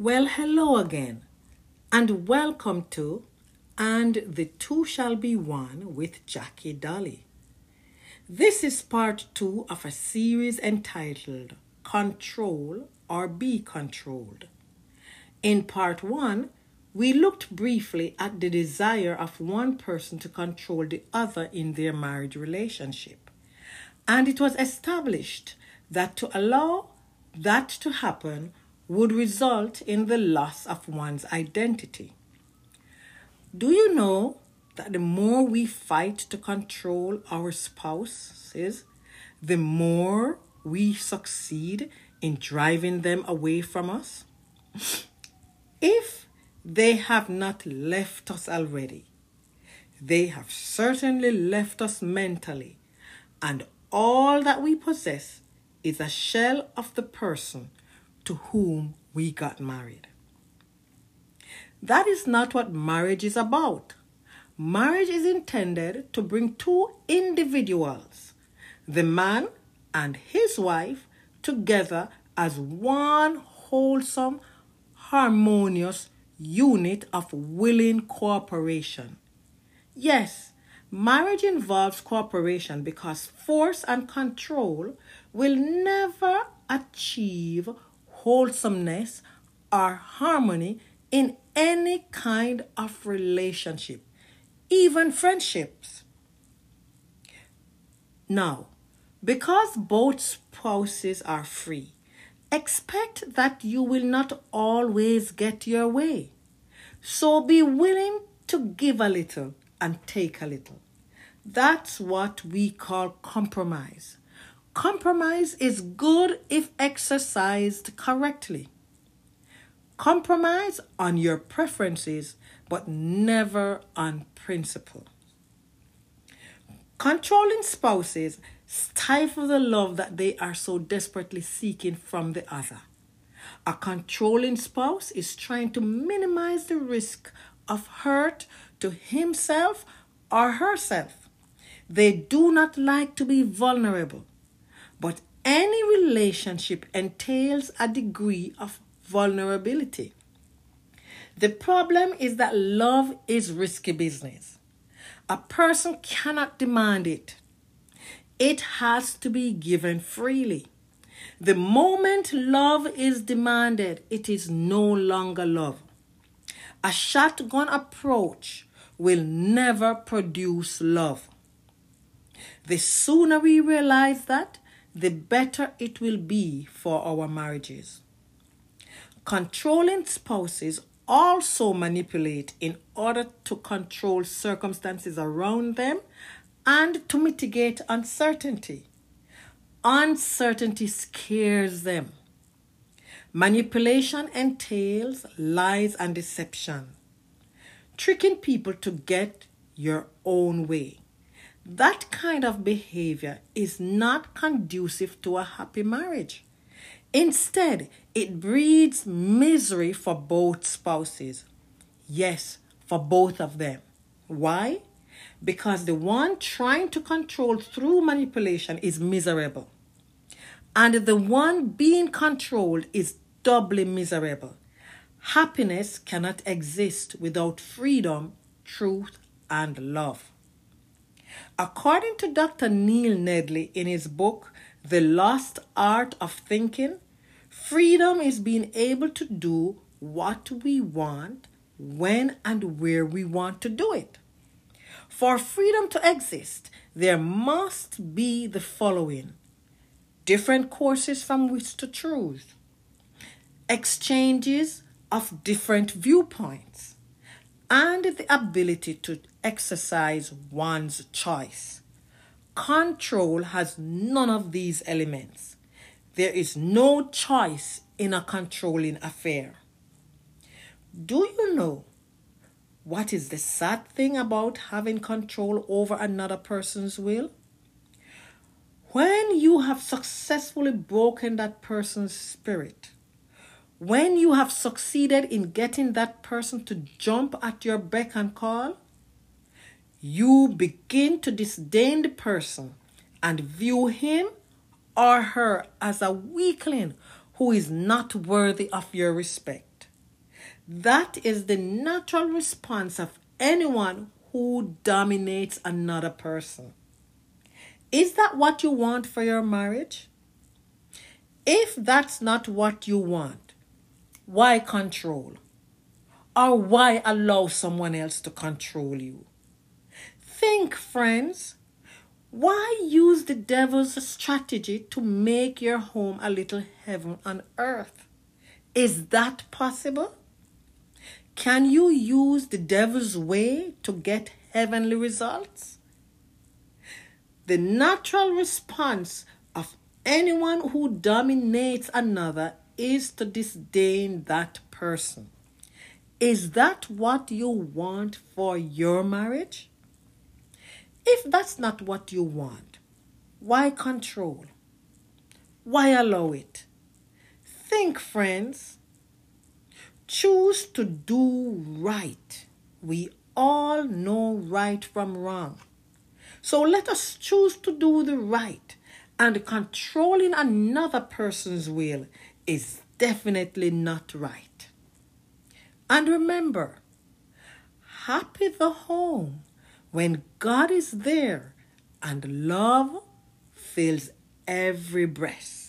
Well, hello again, and welcome to And the Two Shall Be One with Jackie Dolly. This is part two of a series entitled Control or Be Controlled. In part one, we looked briefly at the desire of one person to control the other in their marriage relationship. And it was established that to allow that to happen would result in the loss of one's identity. Do you know that the more we fight to control our spouses, the more we succeed in driving them away from us? If they have not left us already, they have certainly left us mentally, and all that we possess is a shell of the person to whom we got married. That is not what marriage is about. Marriage is intended to bring two individuals, the man and his wife, together as one wholesome, harmonious unit of willing cooperation. Yes, marriage involves cooperation because force and control will never achieve wholesomeness or harmony in any kind of relationship, even friendships. Now, because both spouses are free, expect that you will not always get your way. So be willing to give a little and take a little. That's what we call compromise. Compromise is good if exercised correctly. Compromise on your preferences, but never on principle. Controlling spouses stifle the love that they are so desperately seeking from the other. A controlling spouse is trying to minimize the risk of hurt to himself or herself. They do not like to be vulnerable. Any relationship entails a degree of vulnerability. The problem is that love is risky business. A person cannot demand it, it has to be given freely. The moment love is demanded, it is no longer love. A shotgun approach will never produce love. The sooner we realize that, the better it will be for our marriages. Controlling spouses also manipulate in order to control circumstances around them and to mitigate uncertainty. Uncertainty scares them. Manipulation entails lies and deception, tricking people to get your own way. That kind of behavior is not conducive to a happy marriage. Instead, it breeds misery for both spouses. Yes, for both of them. Why? Because the one trying to control through manipulation is miserable, and the one being controlled is doubly miserable. Happiness cannot exist without freedom, truth, and love. According to Dr. Neil Nedley in his book, The Lost Art of Thinking, freedom is being able to do what we want, when and where we want to do it. For freedom to exist, there must be the following different courses from which to choose, exchanges of different viewpoints, and the ability to exercise one's choice. Control has none of these elements. There is no choice in a controlling affair. Do you know what is the sad thing about having control over another person's will? When you have successfully broken that person's spirit, when you have succeeded in getting that person to jump at your beck and call, you begin to disdain the person and view him or her as a weakling who is not worthy of your respect. That is the natural response of anyone who dominates another person. Is that what you want for your marriage? If that's not what you want, why control? Or why allow someone else to control you? Think, friends. Why use the devil's strategy to make your home a little heaven on earth? Is that possible? Can you use the devil's way to get heavenly results? The natural response of anyone who dominates another is to disdain that person. Is that what you want for your marriage? If that's not what you want, why control? Why allow it? Think, friends. Choose to do right. We all know right from wrong. So let us choose to do the right. And controlling another person's will is definitely not right. And remember, happy the home when God is there and love fills every breast.